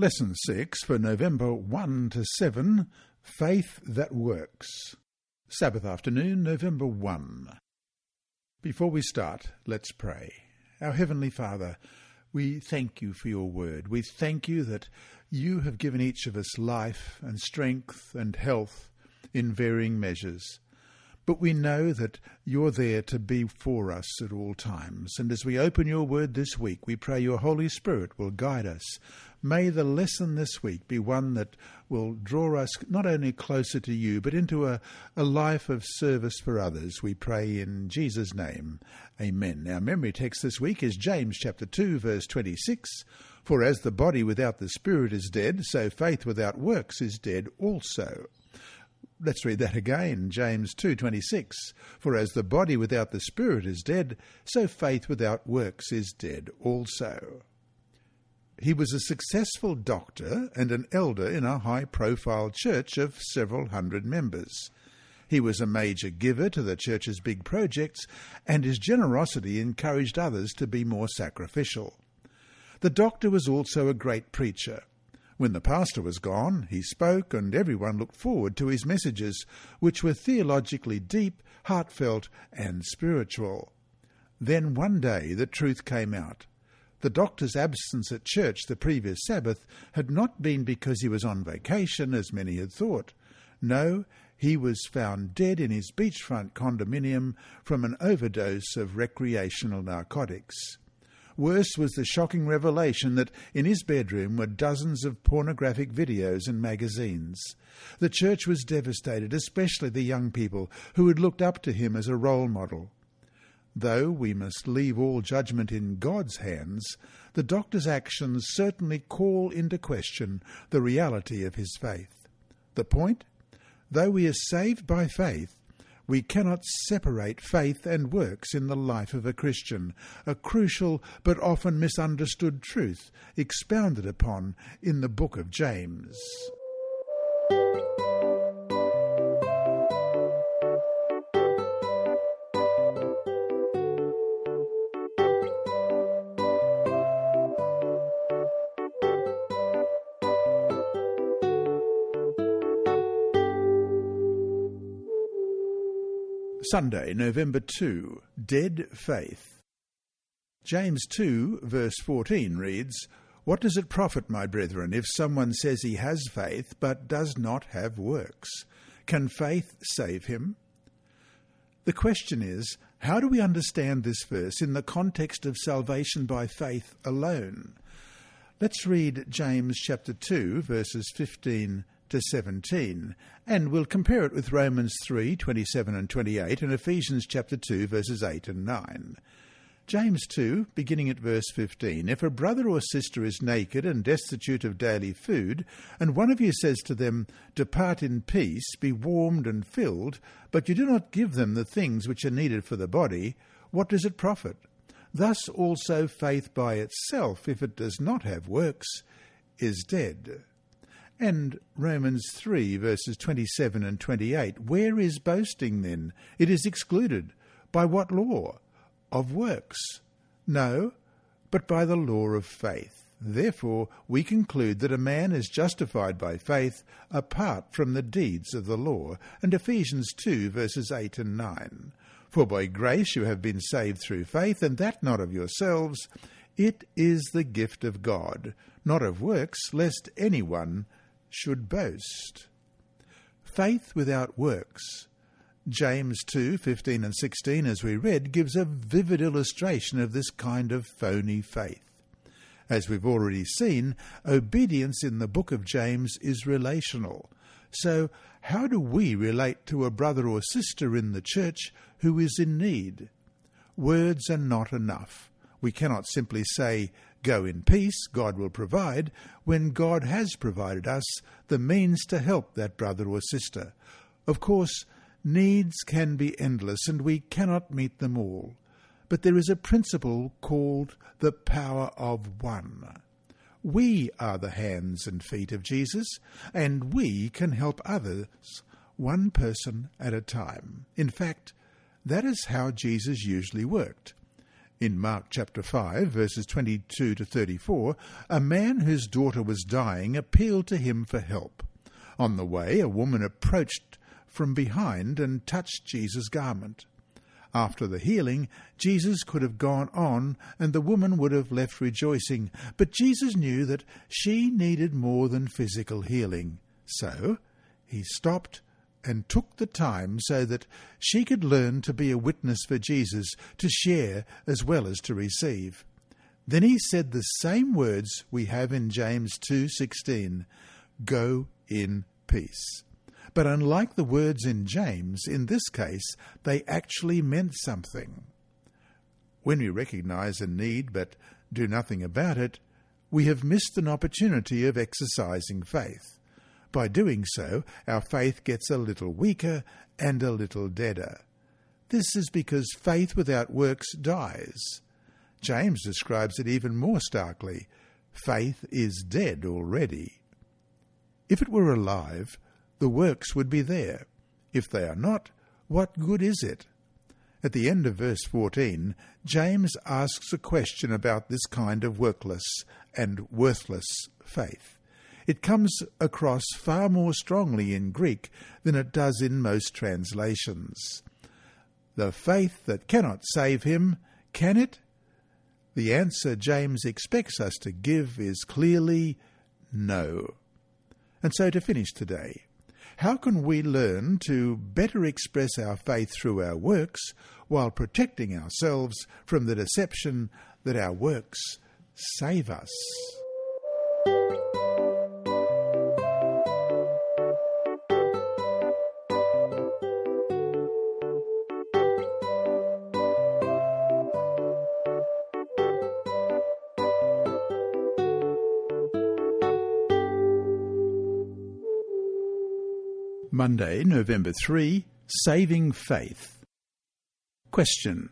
Lesson 6 for November 1 to 7 Faith That Works. Sabbath afternoon, November 1. Before we start, let's pray. Our Heavenly Father, we thank you for your word. We thank you that you have given each of us life and strength and health in varying measures. But we know that you're there to be for us at all times. And as we open your word this week, we pray your Holy Spirit will guide us. May the lesson this week be one that will draw us not only closer to you, but into a, a life of service for others. We pray in Jesus' name. Amen. Our memory text this week is James chapter 2, verse 26. For as the body without the spirit is dead, so faith without works is dead also. Let's read that again. James 2:26. For as the body without the spirit is dead, so faith without works is dead also. He was a successful doctor and an elder in a high-profile church of several hundred members. He was a major giver to the church's big projects, and his generosity encouraged others to be more sacrificial. The doctor was also a great preacher. When the pastor was gone, he spoke, and everyone looked forward to his messages, which were theologically deep, heartfelt, and spiritual. Then one day the truth came out. The doctor's absence at church the previous Sabbath had not been because he was on vacation, as many had thought. No, he was found dead in his beachfront condominium from an overdose of recreational narcotics. Worse was the shocking revelation that in his bedroom were dozens of pornographic videos and magazines. The church was devastated, especially the young people who had looked up to him as a role model. Though we must leave all judgment in God's hands, the doctor's actions certainly call into question the reality of his faith. The point? Though we are saved by faith, we cannot separate faith and works in the life of a Christian, a crucial but often misunderstood truth expounded upon in the book of James. Sunday, November 2, Dead Faith. James 2, verse 14 reads, What does it profit, my brethren, if someone says he has faith, but does not have works? Can faith save him? The question is, how do we understand this verse in the context of salvation by faith alone? Let's read James chapter 2, verses 15 to 17, and we'll compare it with Romans 3, 27 and 28, and Ephesians chapter 2, verses 8 and 9. James 2, beginning at verse 15, If a brother or sister is naked and destitute of daily food, and one of you says to them, Depart in peace, be warmed and filled, but you do not give them the things which are needed for the body, what does it profit? Thus also faith by itself, if it does not have works, is dead. And Romans 3, verses 27 and 28. Where is boasting then? It is excluded. By what law? Of works? No, but by the law of faith. Therefore, we conclude that a man is justified by faith apart from the deeds of the law. And Ephesians 2, verses 8 and 9. For by grace you have been saved through faith, and that not of yourselves. It is the gift of God, not of works, lest anyone should boast. Faith without works. James 2 15 and 16, as we read, gives a vivid illustration of this kind of phony faith. As we've already seen, obedience in the book of James is relational. So, how do we relate to a brother or sister in the church who is in need? Words are not enough. We cannot simply say, Go in peace, God will provide, when God has provided us the means to help that brother or sister. Of course, needs can be endless and we cannot meet them all. But there is a principle called the power of one. We are the hands and feet of Jesus, and we can help others one person at a time. In fact, that is how Jesus usually worked. In Mark chapter 5, verses 22 to 34, a man whose daughter was dying appealed to him for help. On the way, a woman approached from behind and touched Jesus' garment. After the healing, Jesus could have gone on and the woman would have left rejoicing, but Jesus knew that she needed more than physical healing. So he stopped and took the time so that she could learn to be a witness for Jesus, to share as well as to receive. Then he said the same words we have in James 2:16, "Go in peace." But unlike the words in James, in this case, they actually meant something. When we recognize a need but do nothing about it, we have missed an opportunity of exercising faith. By doing so, our faith gets a little weaker and a little deader. This is because faith without works dies. James describes it even more starkly. Faith is dead already. If it were alive, the works would be there. If they are not, what good is it? At the end of verse 14, James asks a question about this kind of workless and worthless faith. It comes across far more strongly in Greek than it does in most translations. The faith that cannot save him, can it? The answer James expects us to give is clearly no. And so to finish today, how can we learn to better express our faith through our works while protecting ourselves from the deception that our works save us? Monday, November 3, Saving Faith. Question.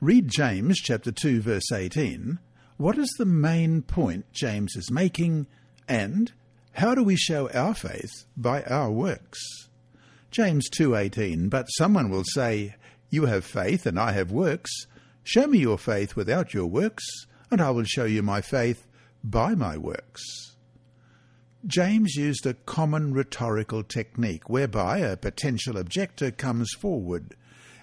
Read James chapter 2 verse 18. What is the main point James is making and how do we show our faith by our works? James 2:18 But someone will say, you have faith and I have works. Show me your faith without your works, and I will show you my faith by my works. James used a common rhetorical technique whereby a potential objector comes forward.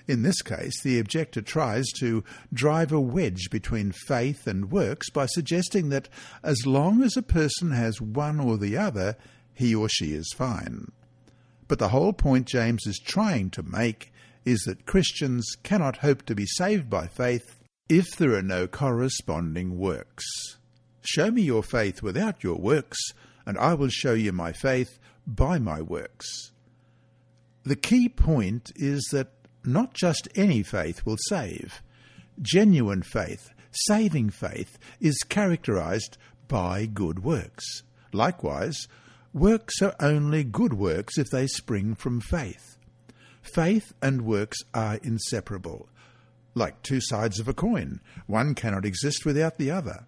In this case, the objector tries to drive a wedge between faith and works by suggesting that as long as a person has one or the other, he or she is fine. But the whole point James is trying to make is that Christians cannot hope to be saved by faith if there are no corresponding works. Show me your faith without your works, and I will show you my faith by my works. The key point is that not just any faith will save. Genuine faith, saving faith, is characterized by good works. Likewise, works are only good works if they spring from faith. Faith and works are inseparable, like two sides of a coin. One cannot exist without the other.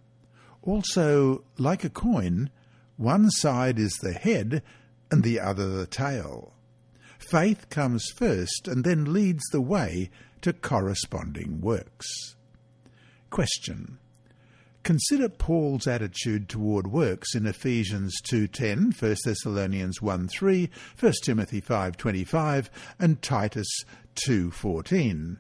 Also, like a coin, one side is the head and the other the tail. Faith comes first and then leads the way to corresponding works. Question. Consider Paul's attitude toward works in Ephesians 2.10, 1 Thessalonians 1.3, 1 Timothy 5.25 and Titus 2.14.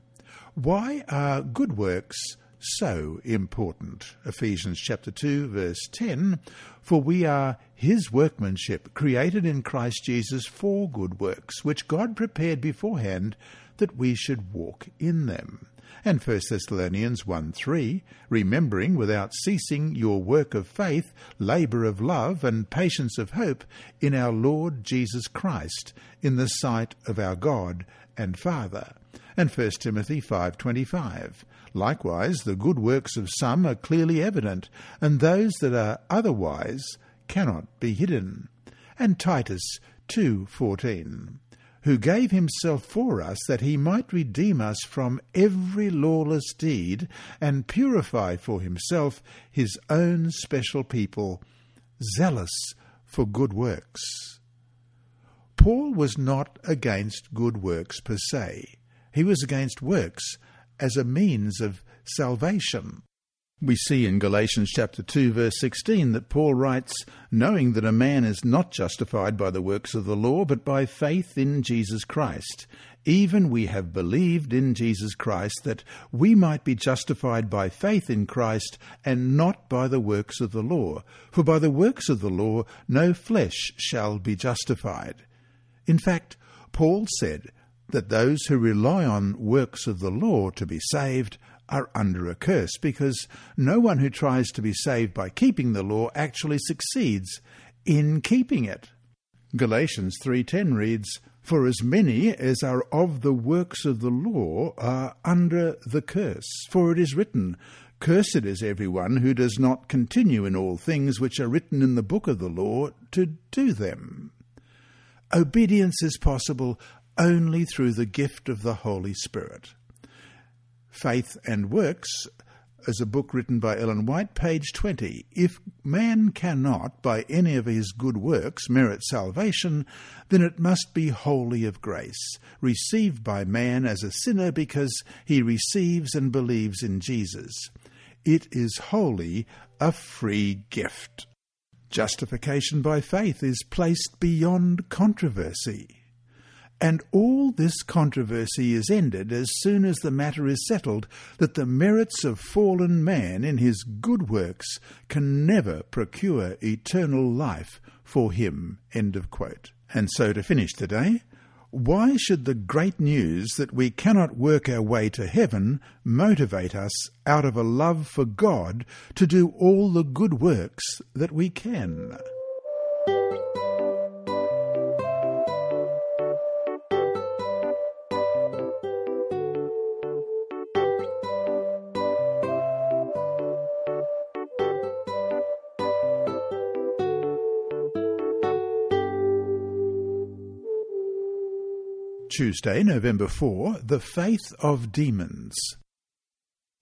Why are good works so important. Ephesians chapter 2 verse 10, for we are his workmanship, created in Christ Jesus for good works, which God prepared beforehand that we should walk in them. And 1 Thessalonians 1 3, remembering without ceasing your work of faith, labour of love, and patience of hope in our Lord Jesus Christ, in the sight of our God and Father. And 1 Timothy 5.25, Likewise, the good works of some are clearly evident, and those that are otherwise cannot be hidden. And Titus 2:14, who gave himself for us that he might redeem us from every lawless deed and purify for himself his own special people, zealous for good works. Paul was not against good works per se. He was against works as a means of salvation. We see in Galatians chapter 2 verse 16 that Paul writes, knowing that a man is not justified by the works of the law, but by faith in Jesus Christ. Even we have believed in Jesus Christ that we might be justified by faith in Christ and not by the works of the law. For by the works of the law no flesh shall be justified. In fact, Paul said that those who rely on works of the law to be saved are under a curse, because no one who tries to be saved by keeping the law actually succeeds in keeping it. Galatians 3:10 reads, "For as many as are of the works of the law are under the curse, for it is written, Cursed is everyone who does not continue in all things which are written in the book of the law to do them." Obedience is possible only through the gift of the Holy Spirit. Faith and Works as a book written by Ellen White, page 20. If man cannot, by any of his good works, merit salvation, then it must be wholly of grace, received by man as a sinner because he receives and believes in Jesus. It is wholly a free gift. Justification by faith is placed beyond controversy. And all this controversy is ended as soon as the matter is settled that the merits of fallen man in his good works can never procure eternal life for him. End of quote. And so to finish today, why should the great news that we cannot work our way to heaven motivate us out of a love for God to do all the good works that we can? Tuesday, November 4, The Faith of Demons.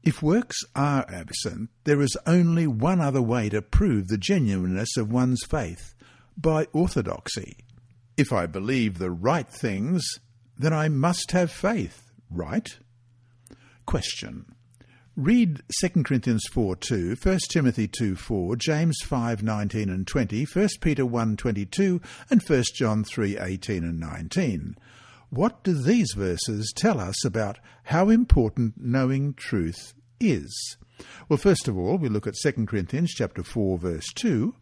If works are absent, there is only one other way to prove the genuineness of one's faith by orthodoxy. If I believe the right things, then I must have faith, right? Question. Read 2 Corinthians 4 2, 1 Timothy 2 4, James 5 19 and 20, 1 Peter 1 22, and 1 John 3 18 and 19. What do these verses tell us about how important knowing truth is? Well, first of all, we look at 2 Corinthians chapter 4 verse 2.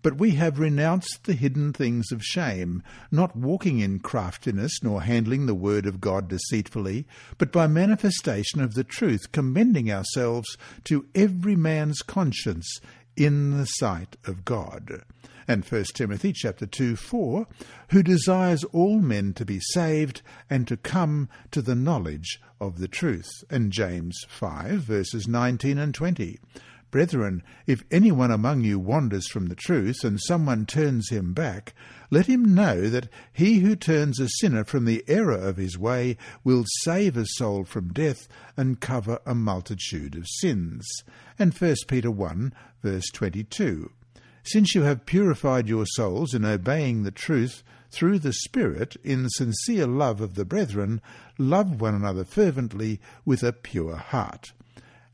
But we have renounced the hidden things of shame, not walking in craftiness, nor handling the word of God deceitfully, but by manifestation of the truth, commending ourselves to every man's conscience in the sight of God and 1 Timothy chapter 2 4, who desires all men to be saved and to come to the knowledge of the truth, and James 5 verses 19 and 20. Brethren, if anyone among you wanders from the truth, and someone turns him back, let him know that he who turns a sinner from the error of his way will save a soul from death and cover a multitude of sins. And 1 Peter 1, verse 22. Since you have purified your souls in obeying the truth through the Spirit in sincere love of the brethren, love one another fervently with a pure heart.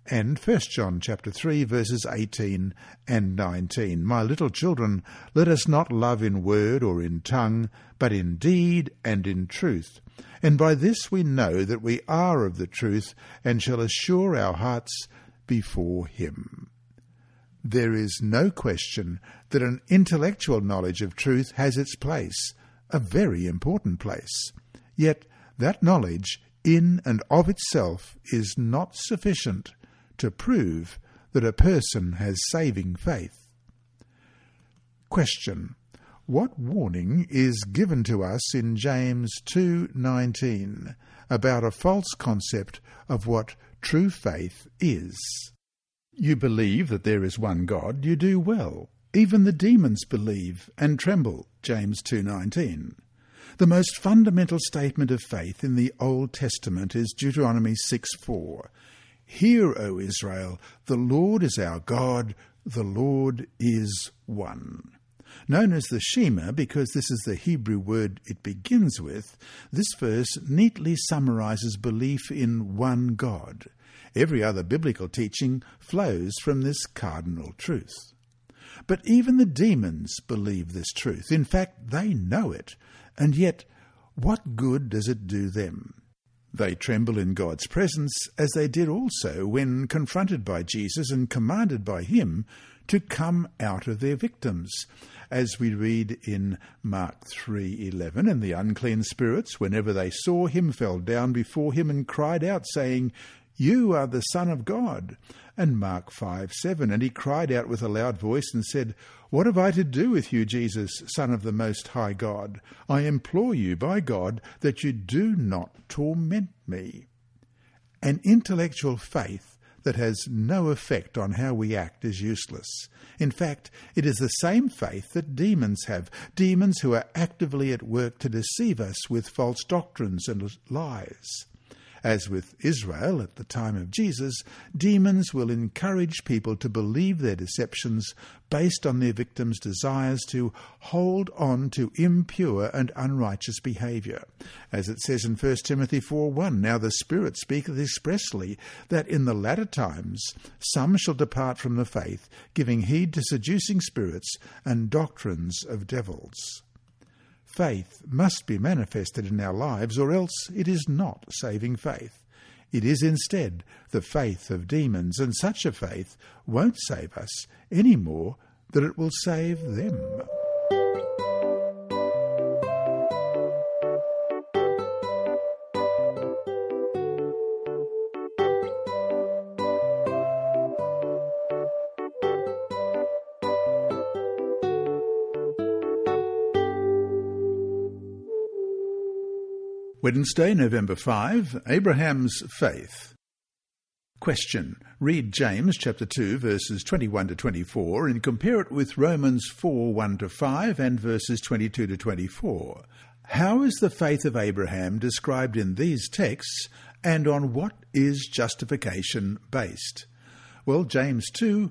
And 1 John chapter 3 verses 18 and 19. My little children, let us not love in word or in tongue, but in deed and in truth. And by this we know that we are of the truth, and shall assure our hearts before him. There is no question that an intellectual knowledge of truth has its place, a very important place. Yet that knowledge, in and of itself, is not sufficient to prove that a person has saving faith. Question. What warning is given to us in James 2:19 about a false concept of what true faith is? You believe that there is one God, you do well. Even the demons believe and tremble. James 2:19. The most fundamental statement of faith in the Old Testament is Deuteronomy 6:4. Hear, O Israel, the Lord is our God, the Lord is one. Known as the Shema because this is the Hebrew word it begins with, this verse neatly summarizes belief in one God. Every other biblical teaching flows from this cardinal truth. But even the demons believe this truth. In fact, they know it. And yet, what good does it do them? They tremble in God's presence, as they did also when confronted by Jesus and commanded by him to come out of their victims. As we read in Mark 3:11, and the unclean spirits, whenever they saw him, fell down before him and cried out, saying, You are the Son of God. And Mark 5 7, and he cried out with a loud voice and said, What have I to do with you, Jesus, Son of the Most High God? I implore you, by God, that you do not torment me. An intellectual faith that has no effect on how we act is useless. In fact, it is the same faith that demons have, demons who are actively at work to deceive us with false doctrines and lies. As with Israel at the time of Jesus, demons will encourage people to believe their deceptions based on their victims' desires to hold on to impure and unrighteous behaviour. As it says in 1 Timothy 4 1, Now the Spirit speaketh expressly that in the latter times some shall depart from the faith, giving heed to seducing spirits and doctrines of devils faith must be manifested in our lives, or else it is not saving faith. It is instead the faith of demons, and such a faith won't save us any more than it will save them. Wednesday, November 5, Abraham's faith. Question. Read James chapter 2 verses 21 to 24 and compare it with Romans 4 1 to 5 and verses 22 to 24. How is the faith of Abraham described in these texts and on what is justification based? Well, James 2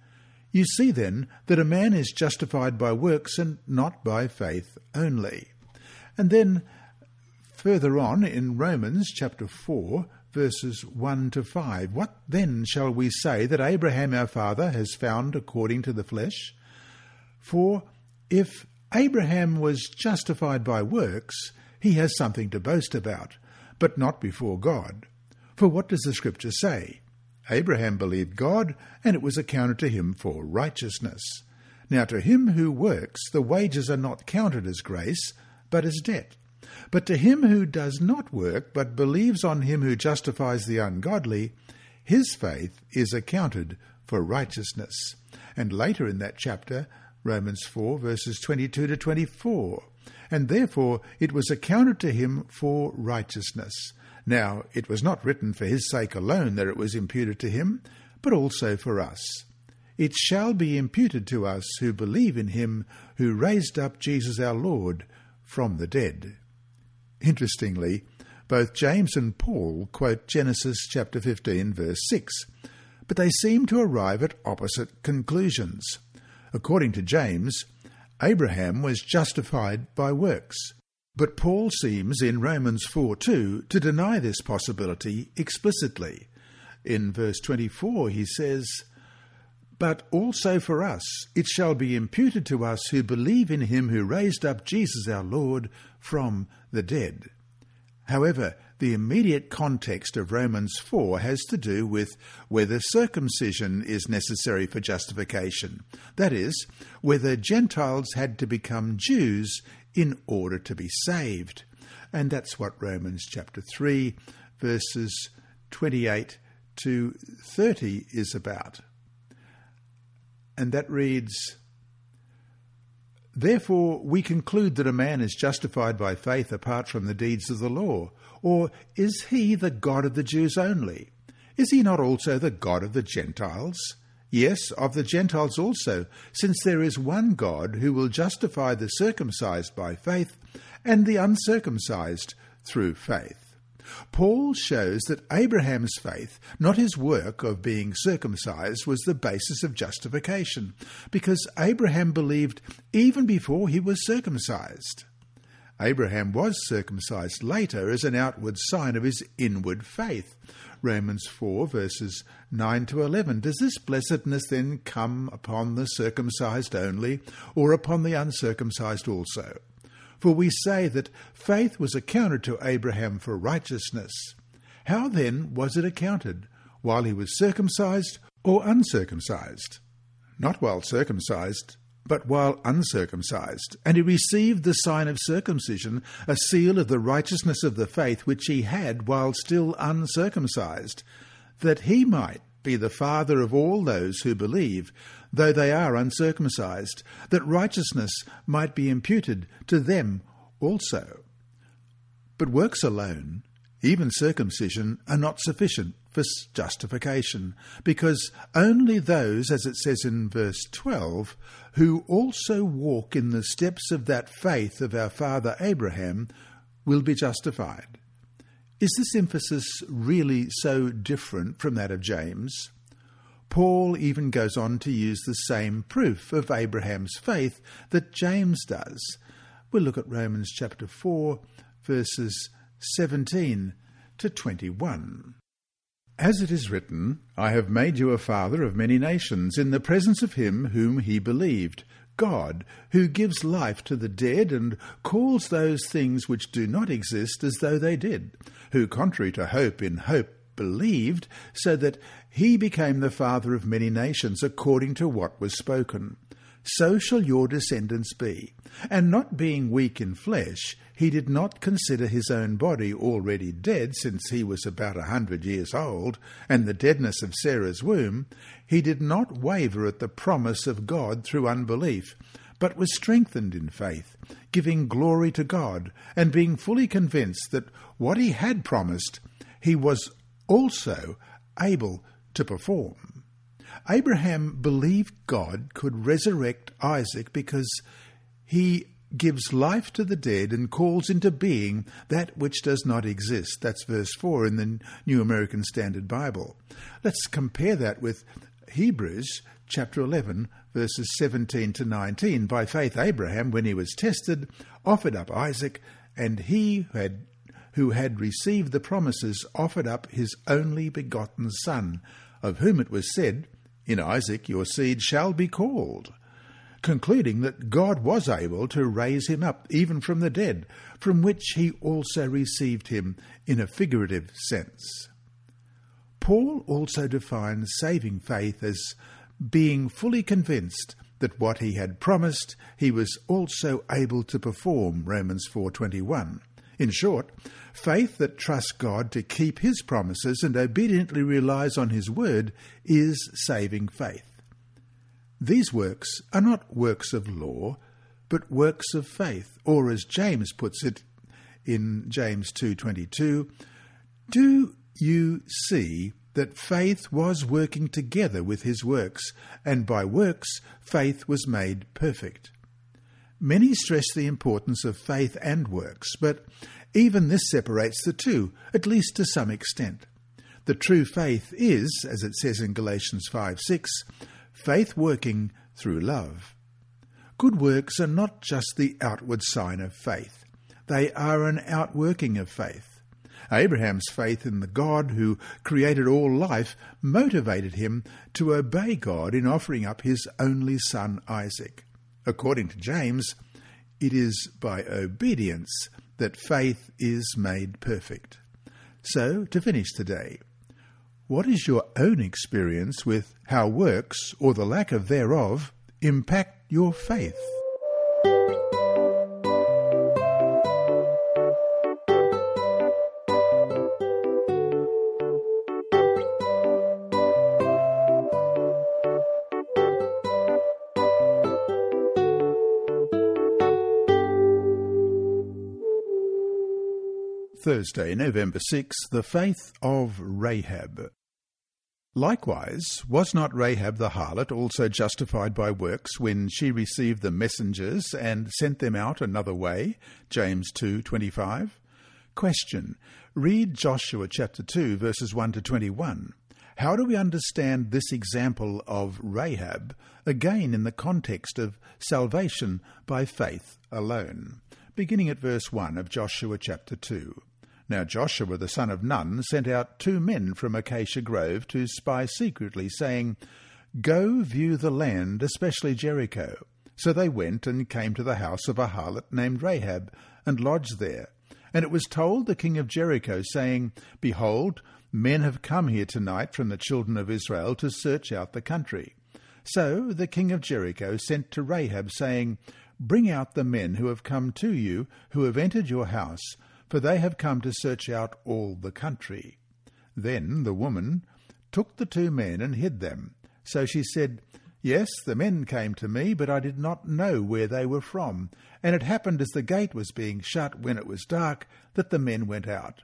You see then that a man is justified by works and not by faith only. And then Further on in Romans chapter 4, verses 1 to 5, what then shall we say that Abraham our father has found according to the flesh? For if Abraham was justified by works, he has something to boast about, but not before God. For what does the Scripture say? Abraham believed God, and it was accounted to him for righteousness. Now to him who works, the wages are not counted as grace, but as debt. But to him who does not work, but believes on him who justifies the ungodly, his faith is accounted for righteousness. And later in that chapter, Romans 4, verses 22 to 24. And therefore it was accounted to him for righteousness. Now it was not written for his sake alone that it was imputed to him, but also for us. It shall be imputed to us who believe in him who raised up Jesus our Lord from the dead. Interestingly, both James and Paul quote Genesis chapter 15 verse 6, but they seem to arrive at opposite conclusions. According to James, Abraham was justified by works, but Paul seems in Romans 4 2 to deny this possibility explicitly. In verse 24 he says, But also for us it shall be imputed to us who believe in him who raised up Jesus our Lord from the dead. However, the immediate context of Romans 4 has to do with whether circumcision is necessary for justification. That is, whether Gentiles had to become Jews in order to be saved. And that's what Romans chapter 3, verses 28 to 30 is about. And that reads, Therefore, we conclude that a man is justified by faith apart from the deeds of the law. Or is he the God of the Jews only? Is he not also the God of the Gentiles? Yes, of the Gentiles also, since there is one God who will justify the circumcised by faith and the uncircumcised through faith. Paul shows that Abraham's faith, not his work of being circumcised, was the basis of justification, because Abraham believed even before he was circumcised. Abraham was circumcised later as an outward sign of his inward faith. Romans 4 verses 9 to 11. Does this blessedness then come upon the circumcised only, or upon the uncircumcised also? For we say that faith was accounted to Abraham for righteousness. How then was it accounted? While he was circumcised or uncircumcised? Not while circumcised, but while uncircumcised. And he received the sign of circumcision, a seal of the righteousness of the faith which he had while still uncircumcised, that he might be the father of all those who believe, though they are uncircumcised, that righteousness might be imputed to them also. But works alone, even circumcision, are not sufficient for justification, because only those, as it says in verse 12, who also walk in the steps of that faith of our father Abraham, will be justified. Is this emphasis really so different from that of James? Paul even goes on to use the same proof of Abraham's faith that James does. We'll look at Romans chapter 4, verses 17 to 21. As it is written, I have made you a father of many nations, in the presence of him whom he believed, God, who gives life to the dead and calls those things which do not exist as though they did, who, contrary to hope, in hope believed, so that he became the father of many nations, according to what was spoken. So shall your descendants be. And not being weak in flesh, he did not consider his own body already dead, since he was about a hundred years old, and the deadness of Sarah's womb. He did not waver at the promise of God through unbelief, but was strengthened in faith, giving glory to God, and being fully convinced that what he had promised, he was also able to perform. Abraham believed God could resurrect Isaac because he gives life to the dead and calls into being that which does not exist. That's verse 4 in the New American Standard Bible. Let's compare that with Hebrews chapter 11, verses 17 to 19. By faith, Abraham, when he was tested, offered up Isaac, and he who had who had received the promises offered up his only begotten Son, of whom it was said, In Isaac your seed shall be called, concluding that God was able to raise him up even from the dead, from which he also received him in a figurative sense. Paul also defines saving faith as being fully convinced that what he had promised he was also able to perform Romans 4:21 in short, faith that trusts God to keep his promises and obediently relies on his word is saving faith. These works are not works of law, but works of faith, or as James puts it in James 2:22, do you see that faith was working together with his works, and by works faith was made perfect. Many stress the importance of faith and works, but even this separates the two, at least to some extent. The true faith is, as it says in Galatians 5 6, faith working through love. Good works are not just the outward sign of faith, they are an outworking of faith. Abraham's faith in the God who created all life motivated him to obey God in offering up his only son Isaac. According to James, it is by obedience that faith is made perfect. So, to finish today, what is your own experience with how works, or the lack of thereof, impact your faith? Thursday, November 6, The Faith of Rahab. Likewise, was not Rahab the harlot also justified by works when she received the messengers and sent them out another way? James 2:25. Question: Read Joshua chapter 2 verses 1 to 21. How do we understand this example of Rahab again in the context of salvation by faith alone? Beginning at verse 1 of Joshua chapter 2. Now Joshua the son of Nun sent out two men from Acacia Grove to spy secretly, saying, Go view the land, especially Jericho. So they went and came to the house of a harlot named Rahab, and lodged there. And it was told the king of Jericho, saying, Behold, men have come here tonight from the children of Israel to search out the country. So the king of Jericho sent to Rahab, saying, Bring out the men who have come to you, who have entered your house, for they have come to search out all the country. Then the woman took the two men and hid them. So she said, Yes, the men came to me, but I did not know where they were from. And it happened as the gate was being shut when it was dark, that the men went out.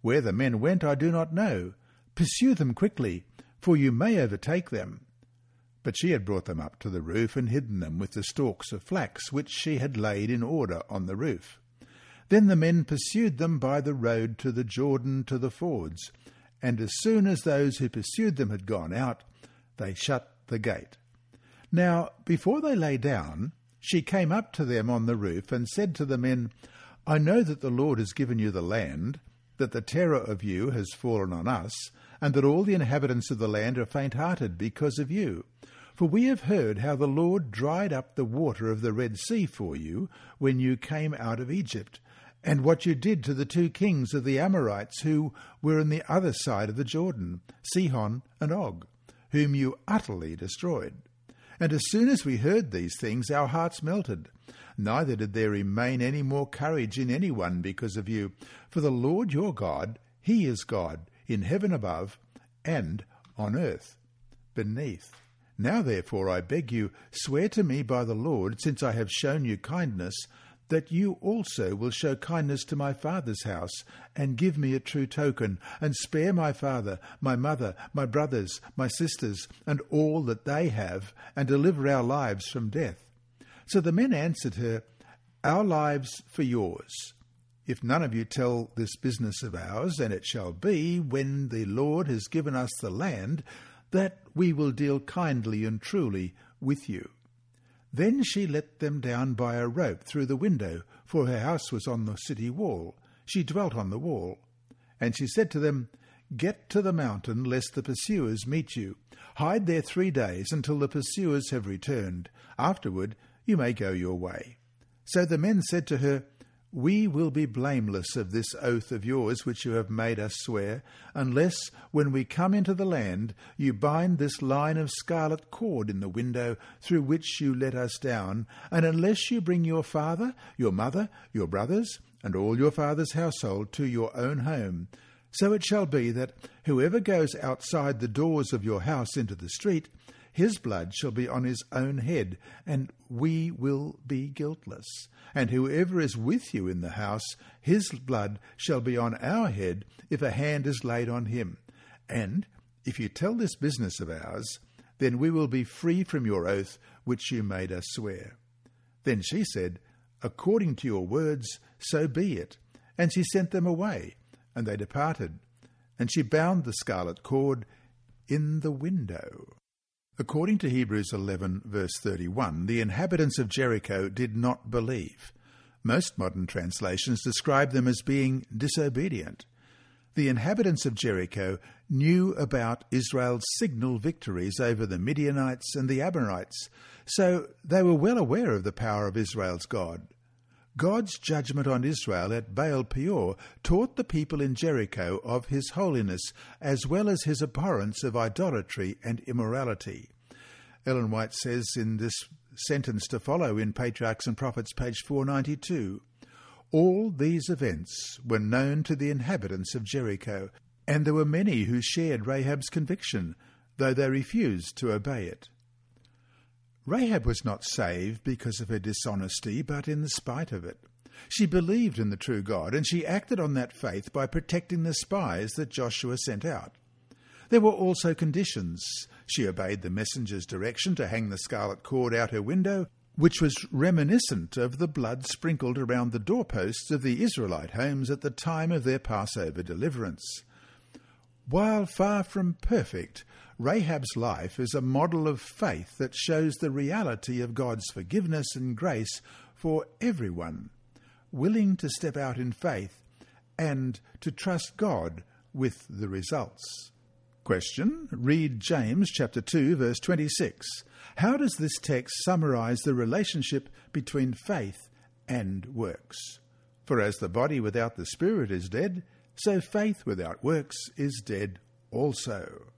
Where the men went I do not know. Pursue them quickly, for you may overtake them. But she had brought them up to the roof and hidden them with the stalks of flax which she had laid in order on the roof. Then the men pursued them by the road to the Jordan to the fords, and as soon as those who pursued them had gone out, they shut the gate. Now, before they lay down, she came up to them on the roof and said to the men, I know that the Lord has given you the land, that the terror of you has fallen on us, and that all the inhabitants of the land are faint hearted because of you. For we have heard how the Lord dried up the water of the Red Sea for you when you came out of Egypt, and what you did to the two kings of the Amorites who were on the other side of the Jordan, Sihon and Og, whom you utterly destroyed. And as soon as we heard these things, our hearts melted. Neither did there remain any more courage in any one because of you. For the Lord your God, He is God, in heaven above, and on earth beneath. Now therefore I beg you, swear to me by the Lord, since I have shown you kindness, that you also will show kindness to my father's house, and give me a true token, and spare my father, my mother, my brothers, my sisters, and all that they have, and deliver our lives from death. So the men answered her, Our lives for yours. If none of you tell this business of ours, and it shall be, when the Lord has given us the land, that we will deal kindly and truly with you. Then she let them down by a rope through the window, for her house was on the city wall. She dwelt on the wall. And she said to them, Get to the mountain, lest the pursuers meet you. Hide there three days until the pursuers have returned. Afterward you may go your way. So the men said to her, we will be blameless of this oath of yours which you have made us swear, unless, when we come into the land, you bind this line of scarlet cord in the window through which you let us down, and unless you bring your father, your mother, your brothers, and all your father's household to your own home. So it shall be that whoever goes outside the doors of your house into the street, his blood shall be on his own head, and we will be guiltless. And whoever is with you in the house, his blood shall be on our head, if a hand is laid on him. And if you tell this business of ours, then we will be free from your oath which you made us swear. Then she said, According to your words, so be it. And she sent them away, and they departed. And she bound the scarlet cord in the window. According to Hebrews 11, verse 31, the inhabitants of Jericho did not believe. Most modern translations describe them as being disobedient. The inhabitants of Jericho knew about Israel's signal victories over the Midianites and the Amorites, so they were well aware of the power of Israel's God. God's judgment on Israel at Baal Peor taught the people in Jericho of his holiness as well as his abhorrence of idolatry and immorality. Ellen White says in this sentence to follow in Patriarchs and Prophets, page 492 All these events were known to the inhabitants of Jericho, and there were many who shared Rahab's conviction, though they refused to obey it. Rahab was not saved because of her dishonesty, but in spite of it. She believed in the true God, and she acted on that faith by protecting the spies that Joshua sent out. There were also conditions. She obeyed the messenger's direction to hang the scarlet cord out her window, which was reminiscent of the blood sprinkled around the doorposts of the Israelite homes at the time of their Passover deliverance. While far from perfect, Rahab's life is a model of faith that shows the reality of God's forgiveness and grace for everyone, willing to step out in faith and to trust God with the results. Question. Read James chapter 2 verse 26. How does this text summarize the relationship between faith and works? For as the body without the spirit is dead, so faith without works is dead also.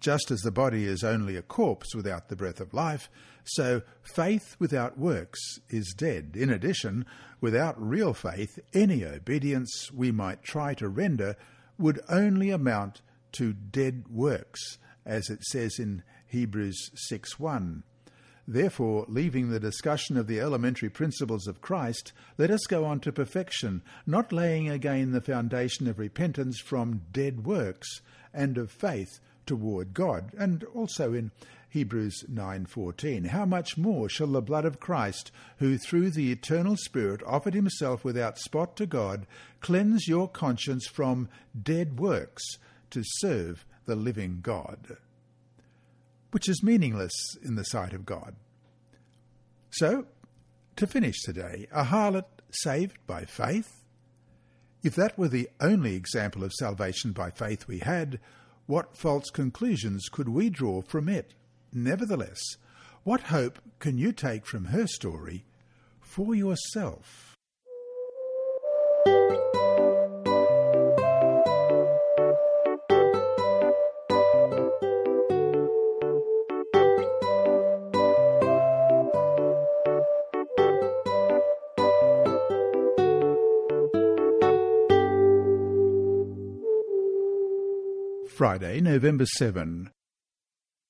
Just as the body is only a corpse without the breath of life, so faith without works is dead. In addition, without real faith, any obedience we might try to render would only amount to dead works, as it says in Hebrews 6 1. Therefore, leaving the discussion of the elementary principles of Christ, let us go on to perfection, not laying again the foundation of repentance from dead works and of faith toward God, and also in Hebrews 9:14 How much more shall the blood of Christ who through the eternal spirit offered himself without spot to God cleanse your conscience from dead works to serve the living God? Which is meaningless in the sight of God. So to finish today a harlot saved by faith? If that were the only example of salvation by faith we had what false conclusions could we draw from it? Nevertheless, what hope can you take from her story for yourself? Friday, November 7.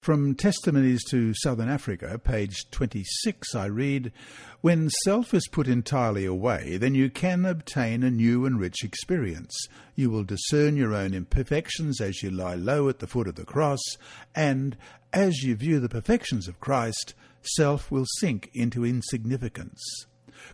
From Testimonies to Southern Africa, page 26, I read When self is put entirely away, then you can obtain a new and rich experience. You will discern your own imperfections as you lie low at the foot of the cross, and as you view the perfections of Christ, self will sink into insignificance.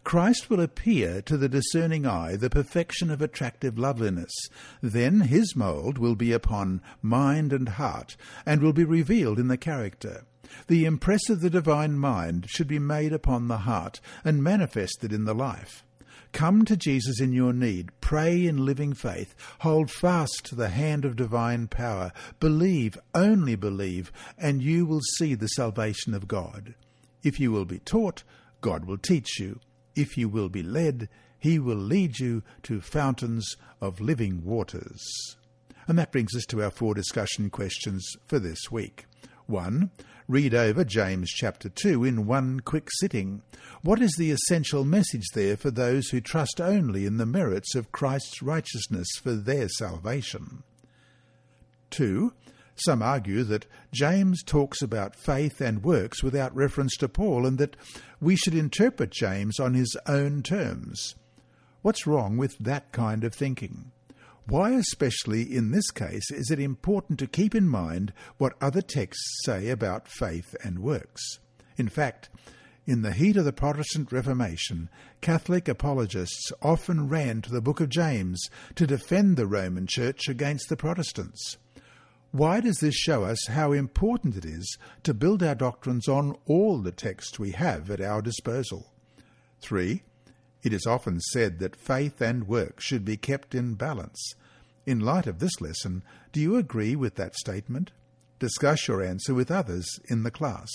Christ will appear to the discerning eye the perfection of attractive loveliness. Then his mould will be upon mind and heart, and will be revealed in the character. The impress of the divine mind should be made upon the heart, and manifested in the life. Come to Jesus in your need, pray in living faith, hold fast to the hand of divine power, believe, only believe, and you will see the salvation of God. If you will be taught, God will teach you. If you will be led, he will lead you to fountains of living waters. And that brings us to our four discussion questions for this week. 1. Read over James chapter 2 in one quick sitting. What is the essential message there for those who trust only in the merits of Christ's righteousness for their salvation? 2. Some argue that James talks about faith and works without reference to Paul and that we should interpret James on his own terms. What's wrong with that kind of thinking? Why, especially in this case, is it important to keep in mind what other texts say about faith and works? In fact, in the heat of the Protestant Reformation, Catholic apologists often ran to the book of James to defend the Roman Church against the Protestants. Why does this show us how important it is to build our doctrines on all the texts we have at our disposal? 3. It is often said that faith and work should be kept in balance. In light of this lesson, do you agree with that statement? Discuss your answer with others in the class.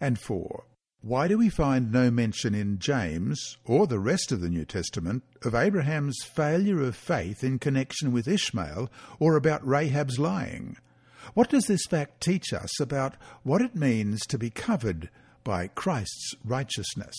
And 4. Why do we find no mention in James or the rest of the New Testament of Abraham's failure of faith in connection with Ishmael or about Rahab's lying? What does this fact teach us about what it means to be covered by Christ's righteousness?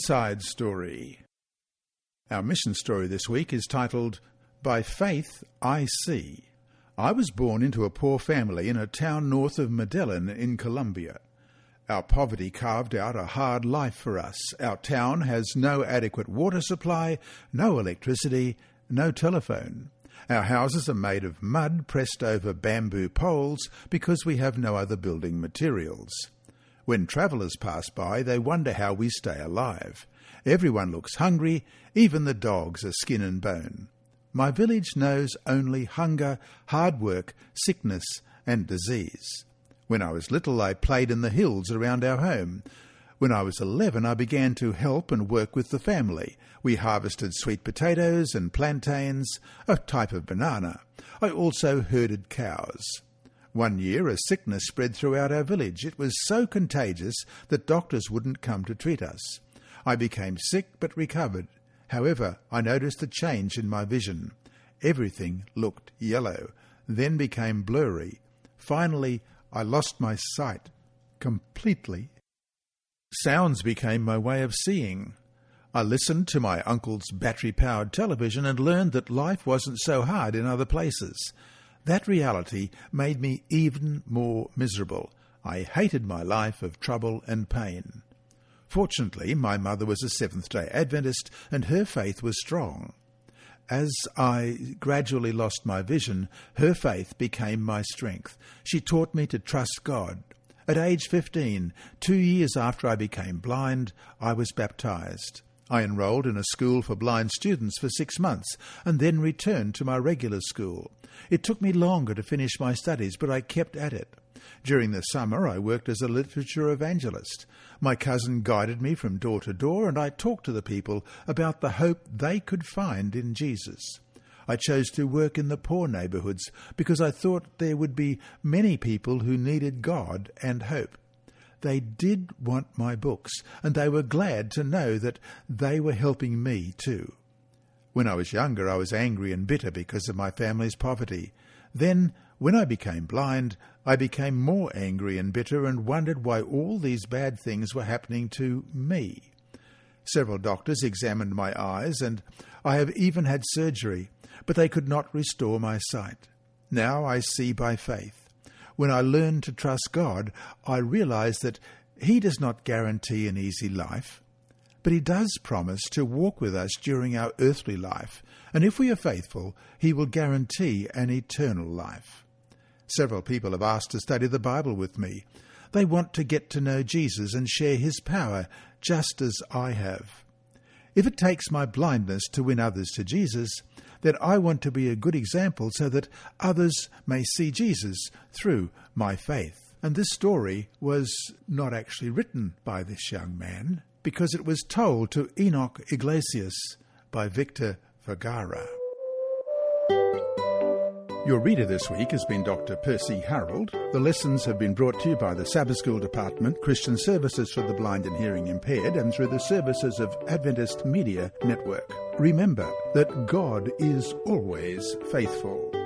Inside Story Our mission story this week is titled By Faith I See. I was born into a poor family in a town north of Medellin in Colombia. Our poverty carved out a hard life for us. Our town has no adequate water supply, no electricity, no telephone. Our houses are made of mud pressed over bamboo poles because we have no other building materials. When travellers pass by, they wonder how we stay alive. Everyone looks hungry, even the dogs are skin and bone. My village knows only hunger, hard work, sickness, and disease. When I was little, I played in the hills around our home. When I was 11, I began to help and work with the family. We harvested sweet potatoes and plantains, a type of banana. I also herded cows. One year, a sickness spread throughout our village. It was so contagious that doctors wouldn't come to treat us. I became sick but recovered. However, I noticed a change in my vision. Everything looked yellow, then became blurry. Finally, I lost my sight completely. Sounds became my way of seeing. I listened to my uncle's battery powered television and learned that life wasn't so hard in other places. That reality made me even more miserable. I hated my life of trouble and pain. Fortunately, my mother was a Seventh day Adventist and her faith was strong. As I gradually lost my vision, her faith became my strength. She taught me to trust God, at age 15, two years after I became blind, I was baptized. I enrolled in a school for blind students for six months and then returned to my regular school. It took me longer to finish my studies, but I kept at it. During the summer, I worked as a literature evangelist. My cousin guided me from door to door, and I talked to the people about the hope they could find in Jesus. I chose to work in the poor neighbourhoods because I thought there would be many people who needed God and hope. They did want my books, and they were glad to know that they were helping me too. When I was younger, I was angry and bitter because of my family's poverty. Then, when I became blind, I became more angry and bitter and wondered why all these bad things were happening to me. Several doctors examined my eyes, and I have even had surgery but they could not restore my sight. Now I see by faith. When I learn to trust God, I realize that He does not guarantee an easy life, but He does promise to walk with us during our earthly life, and if we are faithful, He will guarantee an eternal life. Several people have asked to study the Bible with me. They want to get to know Jesus and share His power, just as I have. If it takes my blindness to win others to Jesus, that I want to be a good example so that others may see Jesus through my faith. And this story was not actually written by this young man because it was told to Enoch Iglesias by Victor Vergara. Your reader this week has been Dr. Percy Harold. The lessons have been brought to you by the Sabbath School Department, Christian Services for the Blind and Hearing Impaired, and through the services of Adventist Media Network. Remember that God is always faithful.